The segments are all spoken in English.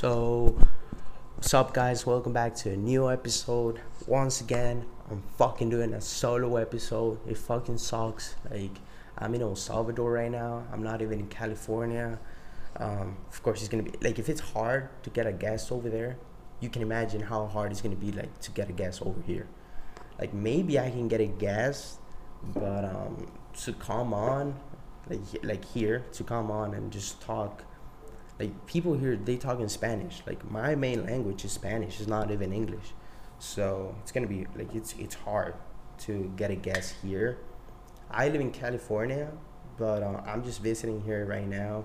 So, what's up, guys? Welcome back to a new episode. Once again, I'm fucking doing a solo episode. It fucking sucks. Like, I'm in El Salvador right now. I'm not even in California. Um, of course, it's gonna be like if it's hard to get a guest over there, you can imagine how hard it's gonna be like to get a guest over here. Like maybe I can get a guest, but um, to come on, like like here to come on and just talk like people here they talk in spanish. Like my main language is spanish. It's not even english. So it's gonna be like it's it's hard to get a guest here. I live in california but uh, i'm just visiting here right now.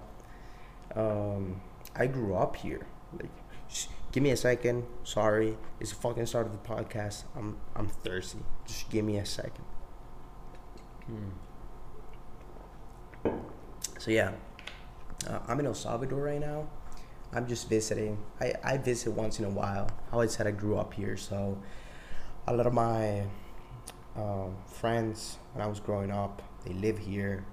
Um, i grew up here. Like sh- give me a second. Sorry. It's the fucking start of the podcast. I'm i'm thirsty. Just give me a second. Hmm. so yeah uh, I'm in El Salvador right now. I'm just visiting. I, I visit once in a while. How I said I grew up here, so a lot of my um, friends when I was growing up, they live here.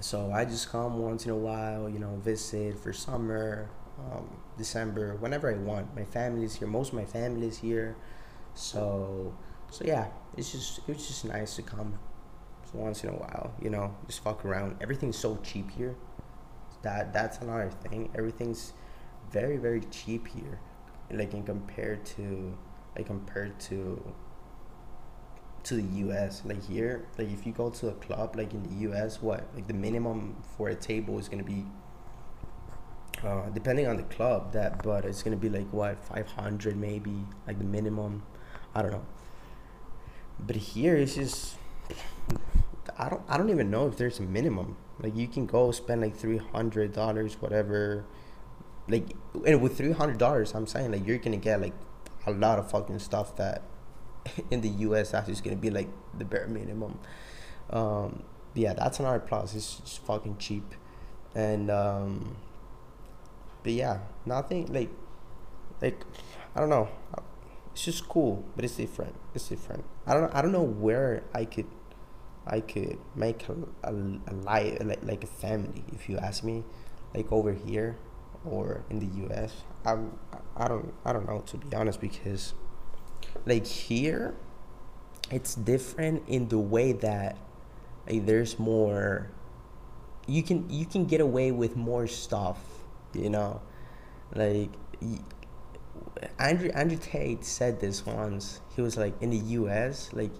So I just come once in a while, you know, visit for summer, um, December, whenever I want. My family's here. Most of my family is here. So, so yeah, it's just it's just nice to come once in a while, you know, just fuck around. Everything's so cheap here that that's another thing. Everything's very very cheap here, like in compared to like compared to to the U.S. Like here, like if you go to a club like in the U.S., what like the minimum for a table is gonna be. Uh, depending on the club, that but it's gonna be like what five hundred maybe like the minimum, I don't know. But here it's just I don't I don't even know if there's a minimum. Like you can go spend like three hundred dollars, whatever. Like and with three hundred dollars, I'm saying like you're gonna get like a lot of fucking stuff that in the U.S. that's just gonna be like the bare minimum. Um, yeah, that's another plus. It's just fucking cheap, and um, but yeah, nothing like like I don't know. It's just cool, but it's different. It's different. I don't I don't know where I could I could make a, a, a life like, like a family if you ask me. Like over here or in the US I, I don't I don't know to be honest because like here it's different in the way that like there's more you can you can get away with more stuff you know? Like Andrew Andrew Tate said this once. He was like in the US like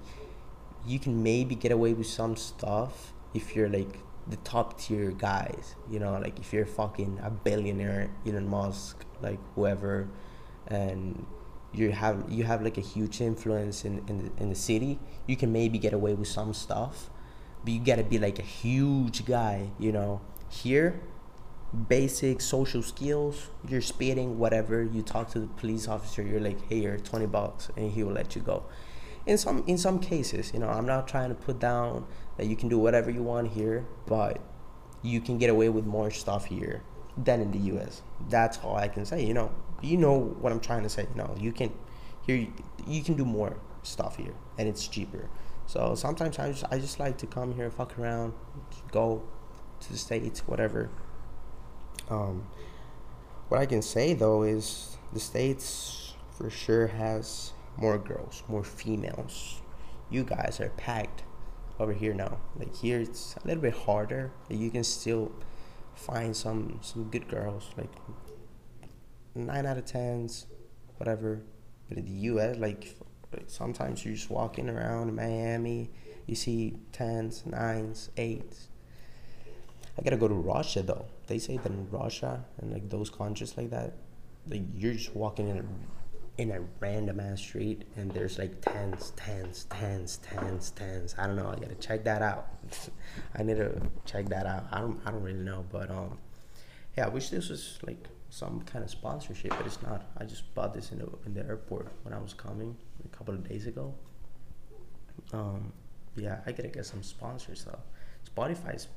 you can maybe get away with some stuff if you're like the top tier guys, you know, like if you're fucking a billionaire, Elon Musk, like whoever, and you have you have like a huge influence in in the, in the city, you can maybe get away with some stuff, but you gotta be like a huge guy, you know. Here, basic social skills, you're speeding, whatever. You talk to the police officer, you're like, hey, you're twenty bucks, and he will let you go in some in some cases you know i'm not trying to put down that you can do whatever you want here but you can get away with more stuff here than in the us that's all i can say you know you know what i'm trying to say you know you can here you can do more stuff here and it's cheaper. So sometimes i just, I just like to come here fuck around go to the states whatever. Um, what i can say though is the states for sure has more girls, more females. You guys are packed over here now. Like here, it's a little bit harder. You can still find some some good girls, like nine out of tens, whatever. But in the U.S., like sometimes you're just walking around in Miami, you see tens, nines, eights. I gotta go to Russia though. They say that in Russia and like those countries like that, like you're just walking in a in a random ass street and there's like tens, tens, tens, tens, tens. I don't know. I gotta check that out. I need to check that out. I don't. I don't really know, but um, yeah. I wish this was like some kind of sponsorship, but it's not. I just bought this in the in the airport when I was coming a couple of days ago. Um, yeah, I gotta get some sponsors though. Spotify's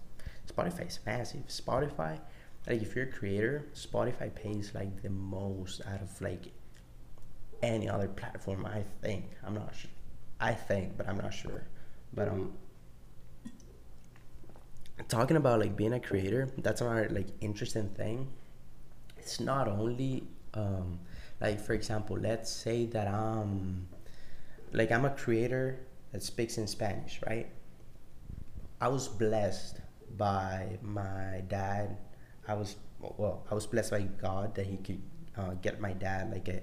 Spotify's massive. Spotify, like if you're a creator, Spotify pays like the most out of like any other platform. I think I'm not sure. I think, but I'm not sure. But um, talking about like being a creator, that's another like interesting thing. it's not only um, like for example, let's say that I'm like I'm a creator that speaks in Spanish, right? I was blessed by my dad. I was well, I was blessed by God that He could uh, get my dad like a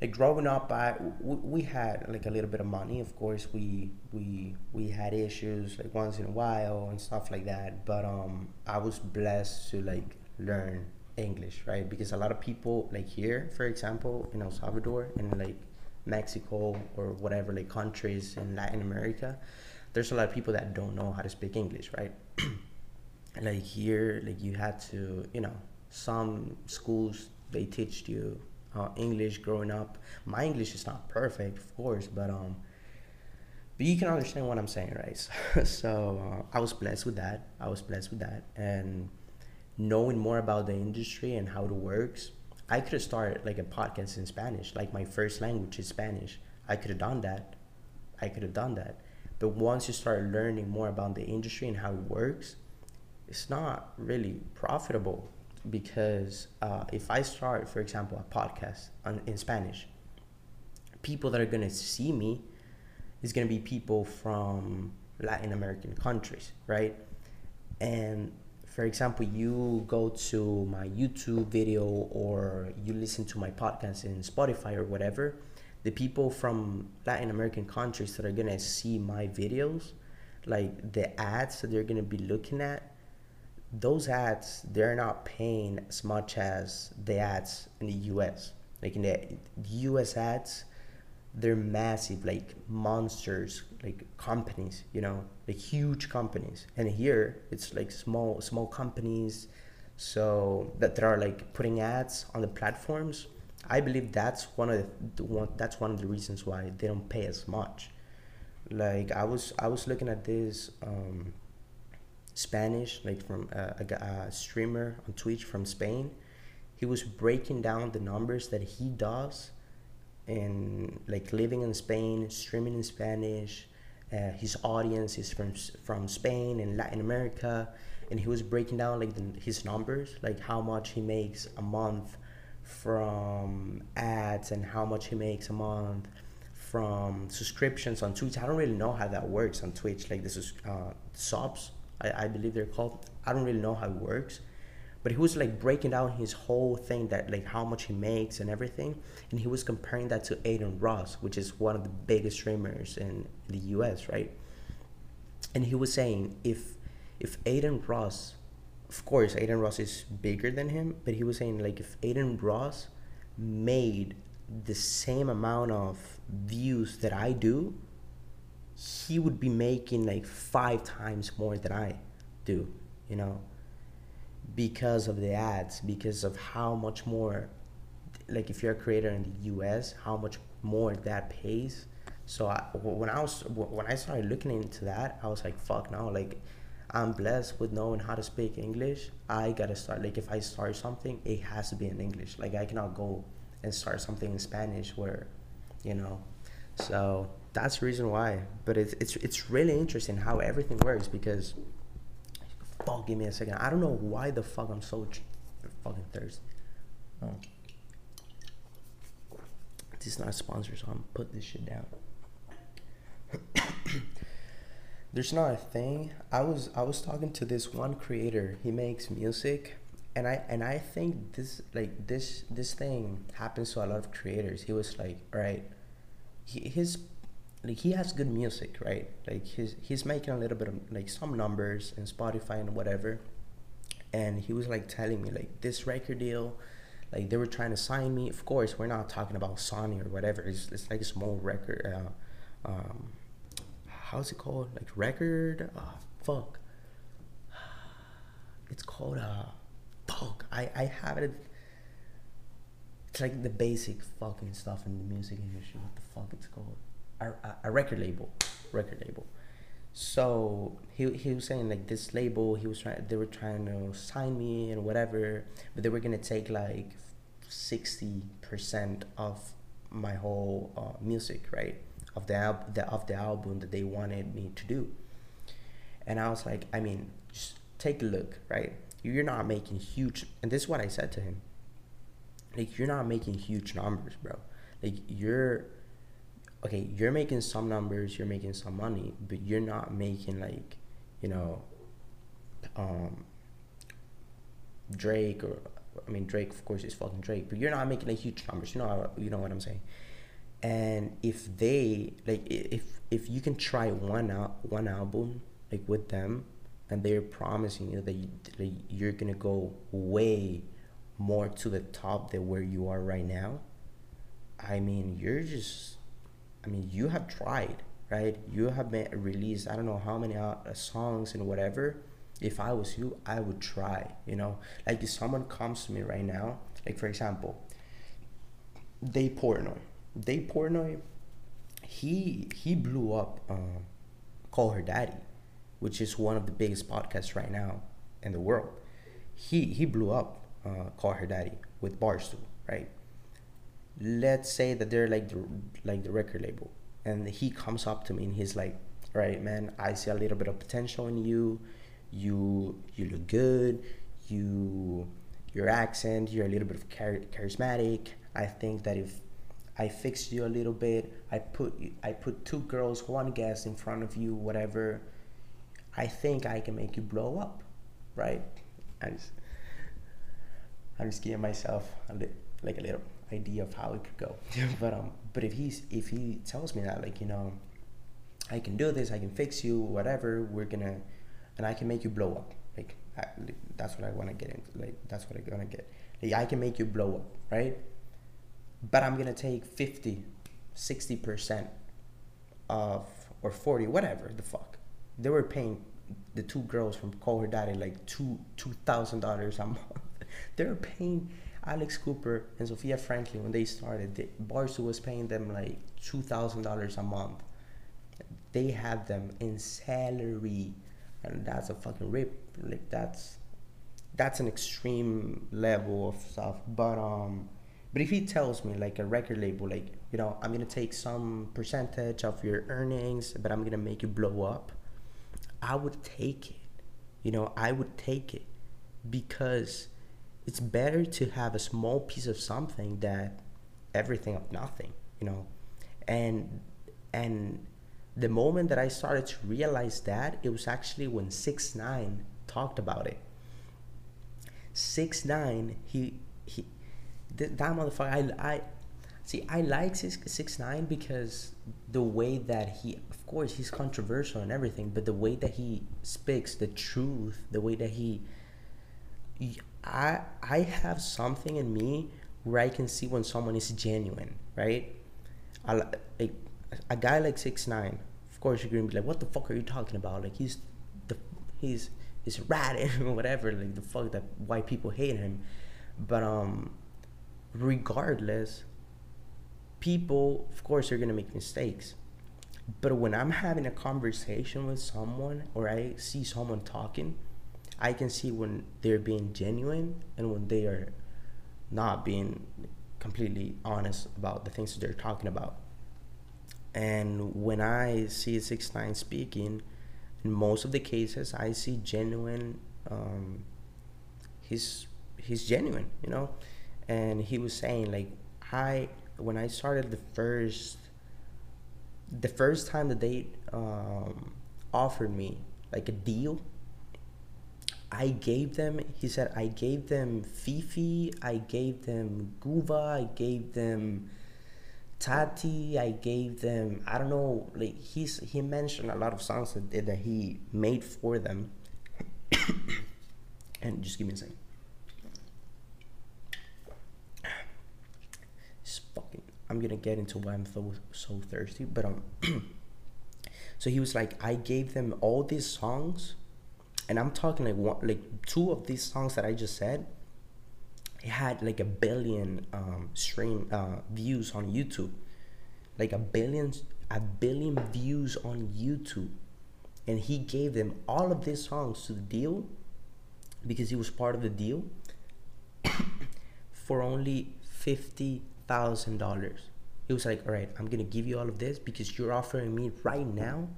like growing up I we, had like a little bit of money of course. We we we had issues like once in a while and stuff like that. But um I was blessed to like learn English right? Because a lot of people like here for example in El Salvador and like Mexico or whatever like countries in Latin America there's a lot of people that don't know how to speak English right? Like here like you had to you know some schools they teach you uh, English growing up. My English is not perfect, of course, but um, but you can understand what I'm saying, right? So, so uh, I was blessed with that. I was blessed with that, and knowing more about the industry and how it works, I could have started like a podcast in Spanish, like my first language is Spanish. I could have done that. I could have done that. But once you start learning more about the industry and how it works, it's not really profitable because uh, if I start, for example, a podcast on, in Spanish, people that are gonna see me is gonna be people from Latin American countries, right? And for example, you go to my YouTube video or you listen to my podcast in Spotify or whatever, the people from Latin American countries that are gonna see my videos, like the ads that they're gonna be looking at, those ads they're not paying as much as the ads in the US. Like in the US ads, they're massive, like monsters, like companies, you know, like huge companies. And here it's like small small companies so that they are like putting ads on the platforms. I believe that's one of the one that's one of the reasons why they don't pay as much. Like I was I was looking at this um, Spanish, like from a, a, a streamer on Twitch from Spain. He was breaking down the numbers that he does and like living in Spain, streaming in Spanish. Uh, his audience is from from Spain and Latin America, and he was breaking down like the, his numbers, like how much he makes a month from ads and how much he makes a month from subscriptions on Twitch. I don't really know how that works on Twitch, like this is uh, subs I, I believe they're called. I don't really know how it works, but he was like breaking down his whole thing that like how much he makes and everything, and he was comparing that to Adin Ross, which is one of the biggest streamers in the U.S. Right, and he was saying if if Adin Ross, of course Adin Ross is bigger than him, but he was saying like if Adin Ross made the same amount of views that I do, he would be making like five times more than I do, you know, because of the ads, because of how much more, like if you're a creator in the US, how much more that pays. So I, when I was when I started looking into that, I was like, fuck no, like I'm blessed with knowing how to speak English. I gotta start like if I start something, it has to be in English. Like I cannot go and start something in Spanish where, you know, so that's the reason why. But it's it's it's really interesting how everything works because. Fuck, give me a second. I don't know why the fuck I'm so fucking thirsty. Oh. This is not a sponsor, so I'm put this shit down. There's not a thing. I was I was talking to this one creator. He makes music, and I and I think this like this this thing happens to a lot of creators. He was like, all right, he, his like he has good music, right? Like he's he's making a little bit of like some numbers in Spotify and whatever. And he was like telling me like this record deal, like they were trying to sign me. Of course, we're not talking about Sony or whatever. It's, it's like a small record. Uh, um, how's it called? Like record? Oh, fuck. It's called uh, fuck. I I have it. It's like the basic fucking stuff in the music industry. What the fuck it's called? A, record label, record label. So he he was saying like this label, he was trying, they were trying to sign me and whatever, but they were gonna take like sixty percent of my whole uh, music, right? Of the, al- the of the album that they wanted me to do. And I was like, I mean, just take a look, right? you're not making huge and this is what I said to him. Like you're not making huge numbers, bro. Like you're okay, you're making some numbers, you're making some money, but you're not making like, you know, um Drake or I mean Drake of course is fucking Drake, but you're not making like huge numbers. You know you know what I'm saying. And if they like if if you can try one out one album like with them and they're promising you that you, like, you're gonna go way more to the top than where you are right now i mean you're just i mean you have tried right you have been released i don't know how many uh, songs and whatever if i was you i would try you know like if someone comes to me right now like for example Dave Portnoy Dave Portnoy he he blew up um, call her daddy which is one of the biggest podcasts right now in the world. He he blew up uh, Call Her Daddy with Barstool, right? Let's say that they're like the like the record label, and he comes up to me and he's like, "Right, man, I see a little bit of potential in you. You you look good. You your accent. You're a little bit of char- charismatic. I think that if I fix you a little bit, I put I put two girls, one guest in front of you, whatever." I think I can make you blow up, right? I just, I'm just myself a li- like a little idea of how it could go. but um, but if he's if he tells me that like you know, I can do this, I can fix you, whatever, we're gonna, and I can make you blow up. Like I, that's what I want to get into. Like that's what I want to get. Like I can make you blow up, right? But I'm gonna take 50, 60 percent of or 40, whatever the fuck they were paying the two girls from Call Her Daddy like two two thousand dollars a month. they were paying Alex Cooper and Sofia Franklin when they started. The, Barstool was paying them like two thousand dollars a month. They have them in salary, and that's a fucking rip. Like that's that's an extreme level of stuff. But um, but if he tells me like a record label, like you know, I'm gonna take some percentage of your earnings, but I'm gonna make you blow up I would take it. You know, I would take it because it's better to have a small piece of something than everything of nothing, you know. And and the moment that I started to realize that, it was actually when Six Nine talked about it. Six Nine, he he, that motherfucker. I I see. I like six six nine because the way that he of course he's controversial and everything but the way that he speaks the truth the way that he i i have something in me where i can see when someone is genuine right? I, like a guy like six nine of course you're gonna be like what the fuck are you talking about? Like he's the he's he's rat or whatever like the fuck that white people hate him. But um regardless people of course are gonna make mistakes. But when I'm having a conversation with someone or I see someone talking, I can see when they're being genuine and when they are not being completely honest about the things that they're talking about. And when I see six nine speaking, in most of the cases, I see genuine. Um, he's he's genuine, you know, and he was saying like I when I started the first the first time that they um, offered me like a deal, I gave them. He said I gave them FEFE, I gave them Guva, I gave them Tati, I gave them. I don't know. Like he's he mentioned a lot of songs that that he made for them. and just give me a second. I'm gonna get into why I'm so so thirsty, but um, so he was like, I gave them all these songs, and I'm talking like one, like two of these songs that I just said. It had like a billion um, stream uh, views on YouTube, like a billion a billion views on YouTube, and he gave them all of these songs to the deal, because he was part of the deal, for only fifty thousand dollars. He was like, "All right, I'm gonna give you all of this because you're offering me right now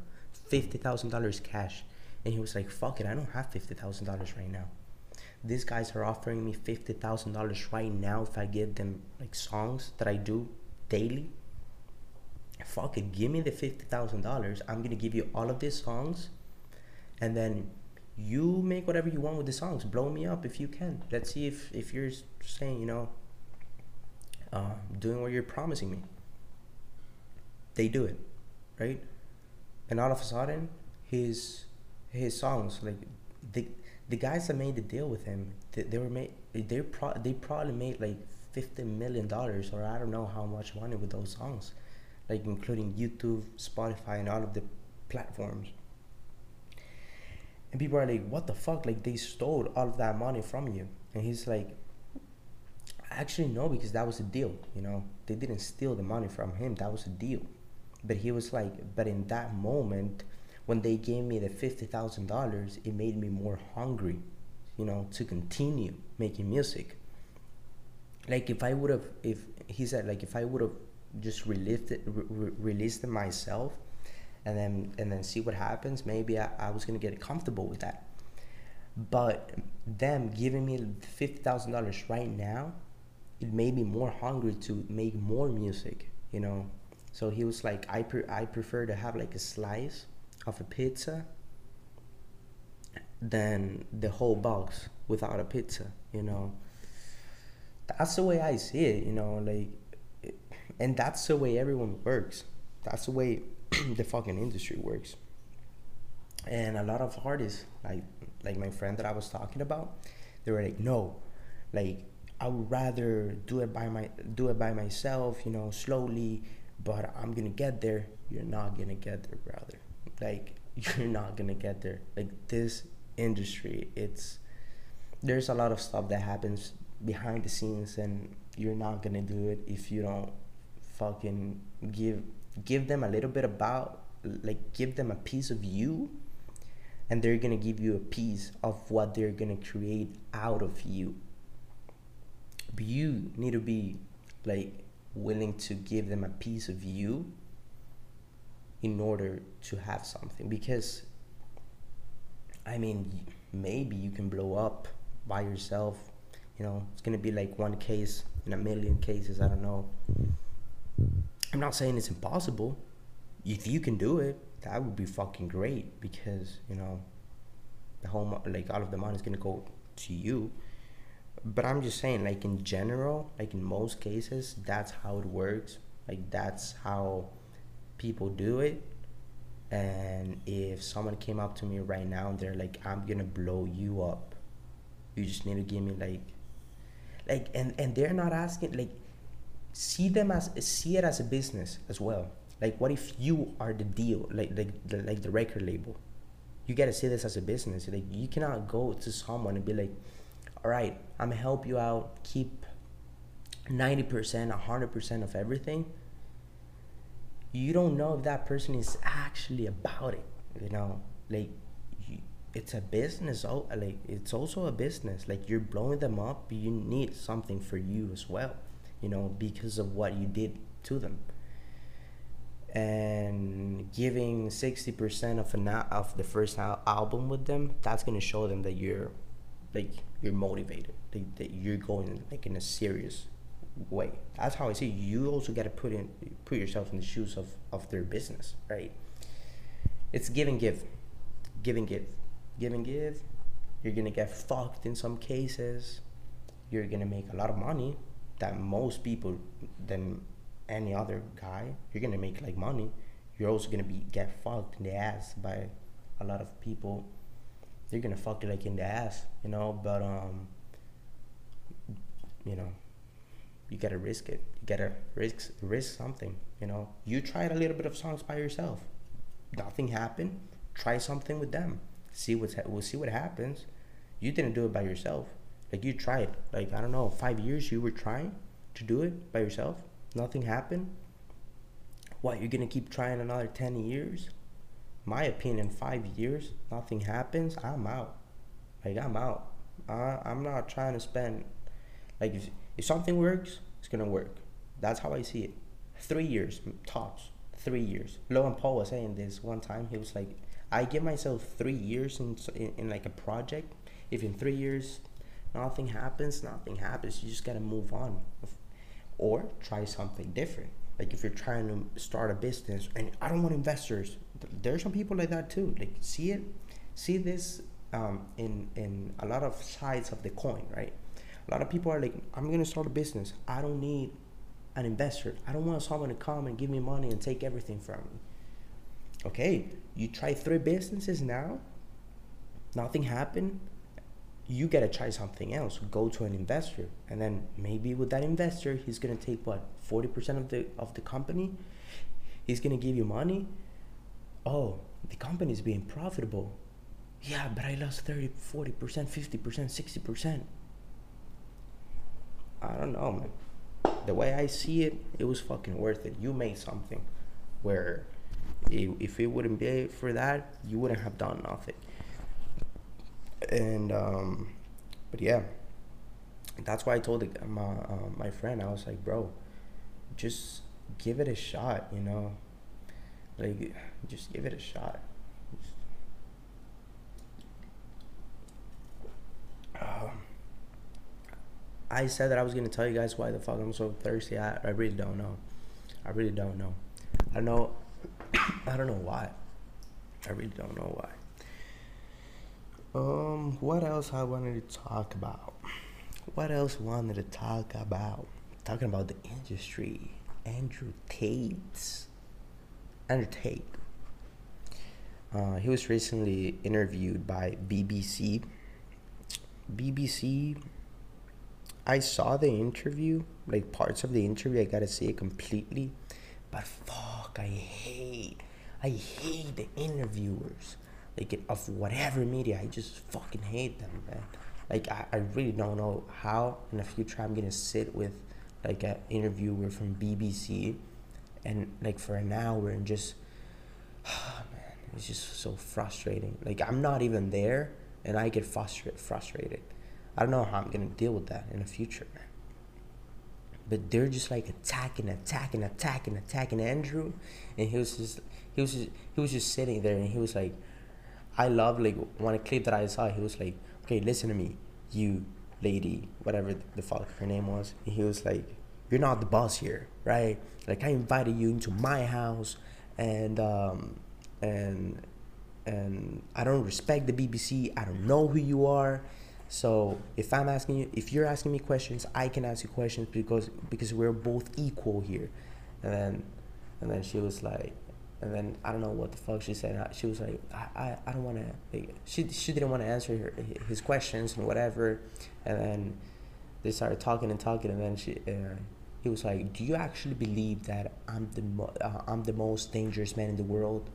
fifty thousand dollars cash." And he was like, "Fuck it, I don't have fifty thousand dollars right now." these guys are offering me fifty thousand dollars right now if I give them like songs that I do daily. Fuck it, give me the fifty thousand dollars. I'm gonna give you all of these songs, and then you make whatever you want with the songs. Blow me up if you can. Let's see if if you're saying you know, uh, doing what you're promising me. They do it, right? And all of a sudden, his his songs like the the guys that made the deal with him, they, they were made they pro they probably made like fifty million dollars or I don't know how much money with those songs, like including YouTube, Spotify, and all of the platforms. And people are like, "What the fuck? Like they stole all of that money from you?" And he's like, "Actually, no, because that was a deal. You know, they didn't steal the money from him. That was a deal." But he was like, "But in that moment." When they gave me the $50,000, it made me more hungry, you know, to continue making music. Like if I would have, if he said, like if I would have just released it, re- released it myself, and then and then see what happens, maybe I, I was gonna get comfortable with that. But them giving me fifty thousand dollars right now, it made me more hungry to make more music, you know. So he was like, I pre- I prefer to have like a slice of a pizza than the whole box without a pizza, you know. That's the way I see it, you know, like and that's the way everyone works. That's the way the fucking industry works. And a lot of artists, like like my friend that I was talking about, they were like, "No, like I would rather do it by my do it by myself, you know, slowly, but I'm gonna get there." You're not gonna get there, brother like you're not gonna get there. Like this industry it's there's a lot of stuff that happens behind the scenes and you're not gonna do it if you don't fucking give give them a little bit about like give them a piece of you and they're gonna give you a piece of what they're gonna create out of you. But you need to be like willing to give them a piece of you in order to have something. Because I mean maybe you can blow up by yourself you know? It's gonna be like one case in a million cases I don't know. I'm not saying it's impossible. If you can do it that would be fucking great because you know the whole like all of the money is gonna go to you. But I'm just saying like in general like in most cases that's how it works. Like that's how people do it. And if someone came up to me right now and they're like i'm gonna blow you up. You just need to give me like like and and they're not asking like see them as see it as a business as well. Like what if you are the deal like like the, like the record label? You gotta see this as a business. Like you cannot go to someone and be like all right i'm gonna help you out. Keep 90% 100% of everything you don't know if that person is actually about it you know? Like it's a business oh like it's also a business. Like you're blowing them up you need something for you as well you know because of what you did to them. And giving 60% of an of the first al- album with them that's going to show them that you're like you're motivated that you're going like in a serious way. That's how I see. You also got to put in put yourself in the shoes of of their business, right? It's give and give, give and give, give and give. You're gonna get fucked in some cases. You're gonna make a lot of money that most people than any other guy. You're gonna make like money. You're also gonna be get fucked in the ass by a lot of people. You're gonna fuck like in the ass, you know. But um, you know, you gotta risk it. You gotta risk risk something. You know, you tried a little bit of songs by yourself. Nothing happened. Try something with them. See what's ha- we'll see what happens. You didn't do it by yourself. Like you tried. Like I don't know, five years you were trying to do it by yourself. Nothing happened. What you're gonna keep trying another ten years? My opinion, five years, nothing happens. I'm out. Like I'm out. I, I'm not trying to spend like if if something works, it's gonna work. That's how I see it. Three years tops. Three years. Logan Paul was saying this one time. He was like, "I give myself three years in, in, in like a project. If in three years Nothing happens, nothing happens. You just gotta move on, or try something different. Like if you're trying to start a business, and I don't want investors. There's some people like that too. Like see it, see this um, in in a lot of sides of the coin, right? A lot of people are like, I'm gonna start a business. I don't need an investor. I don't want someone to come and give me money and take everything from me. Okay, you try three businesses now, nothing happened. You gotta try something else. Go to an investor, and then maybe with that investor, he's gonna take what forty percent of the of the company. He's gonna give you money. Oh, the company is being profitable. Yeah, but I lost 30, 40%, 50%, 60%. I don't know, man the way I see it, it was fucking worth it. You made something where it, if it wouldn't be for that, you wouldn't have done nothing. And um, but yeah, that's why I told my uh, my friend I was like, bro, just give it a shot, you know, like just give it a shot. Um, I said that I was gonna tell you guys why the fuck I'm so thirsty. I, I really don't know. I really don't know. I know. I don't know why. I really don't know why. Um, what else I wanted to talk about? What else wanted to talk about? Talking about the industry. Andrew Tate. Andrew Tate. Uh, he was recently interviewed by BBC. BBC I saw the interview, like parts of the interview. I gotta see it completely, but fuck, I hate, I hate the interviewers, like of whatever media. I just fucking hate them, man. Like I, I really don't know how in the future I'm gonna sit with like an interviewer from BBC, and like for an hour and just, oh, man, it's just so frustrating. Like I'm not even there, and I get frustrated. Frustrated I don't know how I'm gonna deal with that in the future, man. But they're just like attacking, attacking, attacking, attacking Andrew, and he was just he was just, he was just sitting there, and he was like, I love like one clip that I saw. He was like, okay, listen to me, you lady, whatever the fuck her name was. And he was like, you're not the boss here, right? Like I invited you into my house, and um, and and I don't respect the BBC. I don't know who you are so if I'm asking you, if you're asking me questions, I can ask you questions because because we're both equal here. And then, and then she was like, and then I don't know what the fuck she said. She was like, I, I, I don't want to. She she didn't want to answer her, his questions and whatever. And then they started talking and talking, and then she. Uh, he was like, "Do you actually believe that I'm the mo- uh, I'm the most dangerous man in the world?"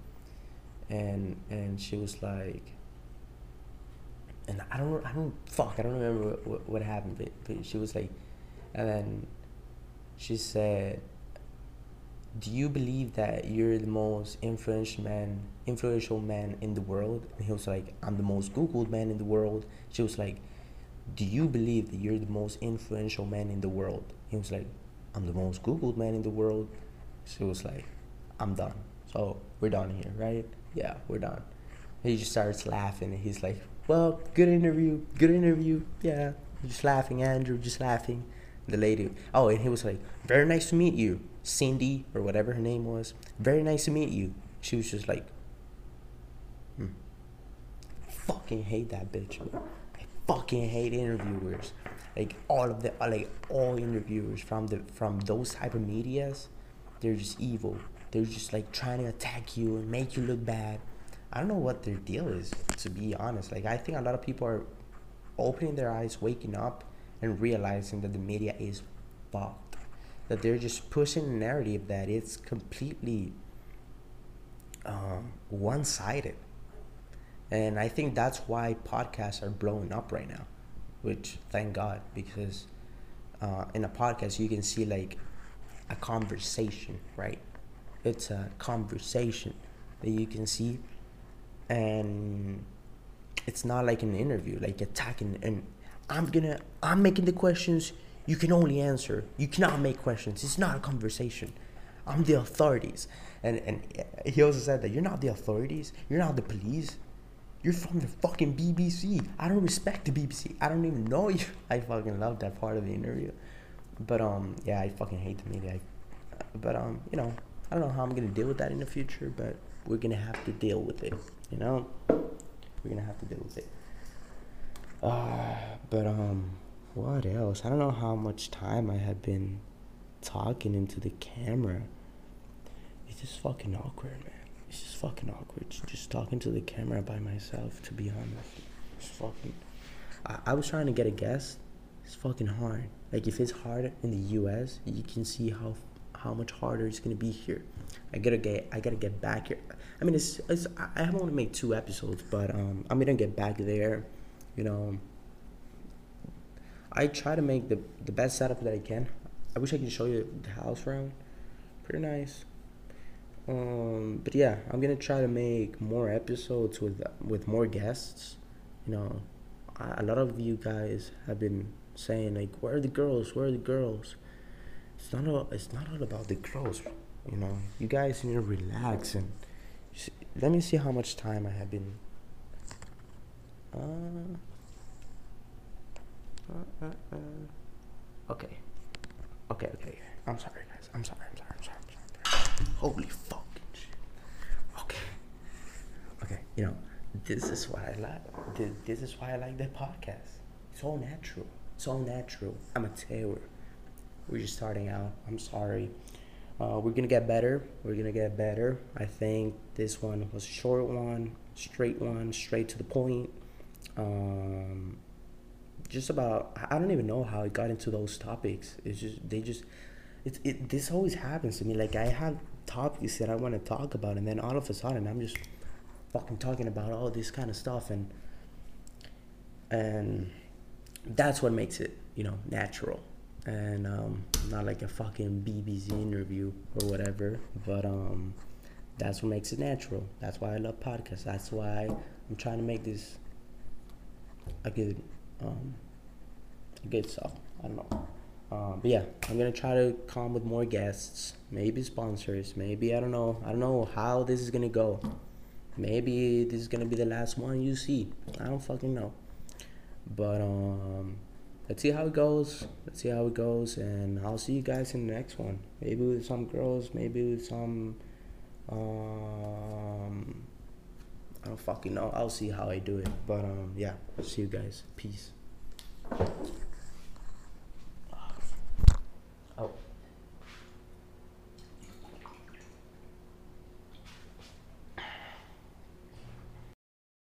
And and she was like, and I don't, I don't, fuck, I don't remember what, what, what happened, but, but she was like, and then she said, do you believe that you're the most influential man, influential man in the world? And he was like, I'm the most Googled man in the world. She was like, do you believe that you're the most influential man in the world? He was like, I'm the most Googled man in the world. She was like, I'm done. So we're done here, right? Yeah, we're done. he just starts laughing and he's like, well, good interview, good interview. Yeah, just laughing, Andrew, just laughing. The lady, oh, and he was like, very nice to meet you, Cindy or whatever her name was. Very nice to meet you. She was just like, hmm. fucking hate that bitch. I fucking hate interviewers. Like all of the, like all interviewers from the from those type of medias, they're just evil. They're just like trying to attack you and make you look bad I don't know what their deal is, to be honest. Like, I think a lot of people are opening their eyes, waking up, and realizing that the media is fucked. That they're just pushing a narrative that it's completely um, one sided. And I think that's why podcasts are blowing up right now, which thank God, because uh, in a podcast you can see like a conversation, right? It's a conversation that you can see and it's not like an interview, like attacking. And I'm gonna, I'm making the questions. You can only answer. You cannot make questions. It's not a conversation. I'm the authorities. And and he also said that you're not the authorities. You're not the police. You're from the fucking BBC. I don't respect the BBC. I don't even know you. I fucking love that part of the interview. But um, yeah, I fucking hate the media. But um, you know, I don't know how I'm gonna deal with that in the future. But we're gonna have to deal with it. You know, we're gonna have to deal with it. Uh, but um, what else? I don't know how much time I have been talking into the camera. It's just fucking awkward, man. It's just fucking awkward. Just talking to the camera by myself, to be honest. It's fucking. I, I was trying to get a guest. It's fucking hard. Like if it's hard in the U.S., you can see how how much harder it's gonna be here. I gotta get I gotta get back here. I mean, it's, it's I have only made two episodes, but um, I'm gonna get back there. You know, I try to make the the best setup that I can. I wish I could show you the house around. Pretty nice. Um, but yeah, I'm gonna try to make more episodes with with more guests. You know, a lot of you guys have been saying like, "Where are the girls? Where are the girls?" It's not all. It's not all about the girls. You know, you guys need to relax and see, let me see how much time I have been. Uh, uh, uh, uh. Okay. Okay. Okay. I'm sorry, guys. I'm sorry. I'm sorry. I'm sorry. Holy fucking shit. Okay. Okay, you know, this is what I like. This, this is why I like that podcast. It's all natural. It's all natural. I'm a terror. We're just starting out. I'm sorry. Uh, we're gonna get better. We're gonna get better. I think this one was a short one, straight one, straight to the point. Um, just about. I don't even know how I got into those topics. It's just they just it, it this always happens to me. Like I have topics that I want to talk about, and then all of a sudden I'm just fucking talking about all this kind of stuff, and and that's what makes it, you know, natural, and um, not like a fucking BBC interview or whatever. But um, that's what makes it natural. That's why I love podcasts. That's why I'm trying to make this a good um, a good stuff. I don't know. Um, but yeah, I'm gonna try to come with more guests, maybe sponsors, maybe I don't know. I don't know how this is gonna go. Maybe this is gonna be the last one you see. I don't fucking know. But um, let's see how it goes. Let's see how it goes, and I'll see you guys in the next one. Maybe with some girls, maybe with some. Um, I don't fucking know. I'll see how I do it. But um, yeah, see you guys. Peace.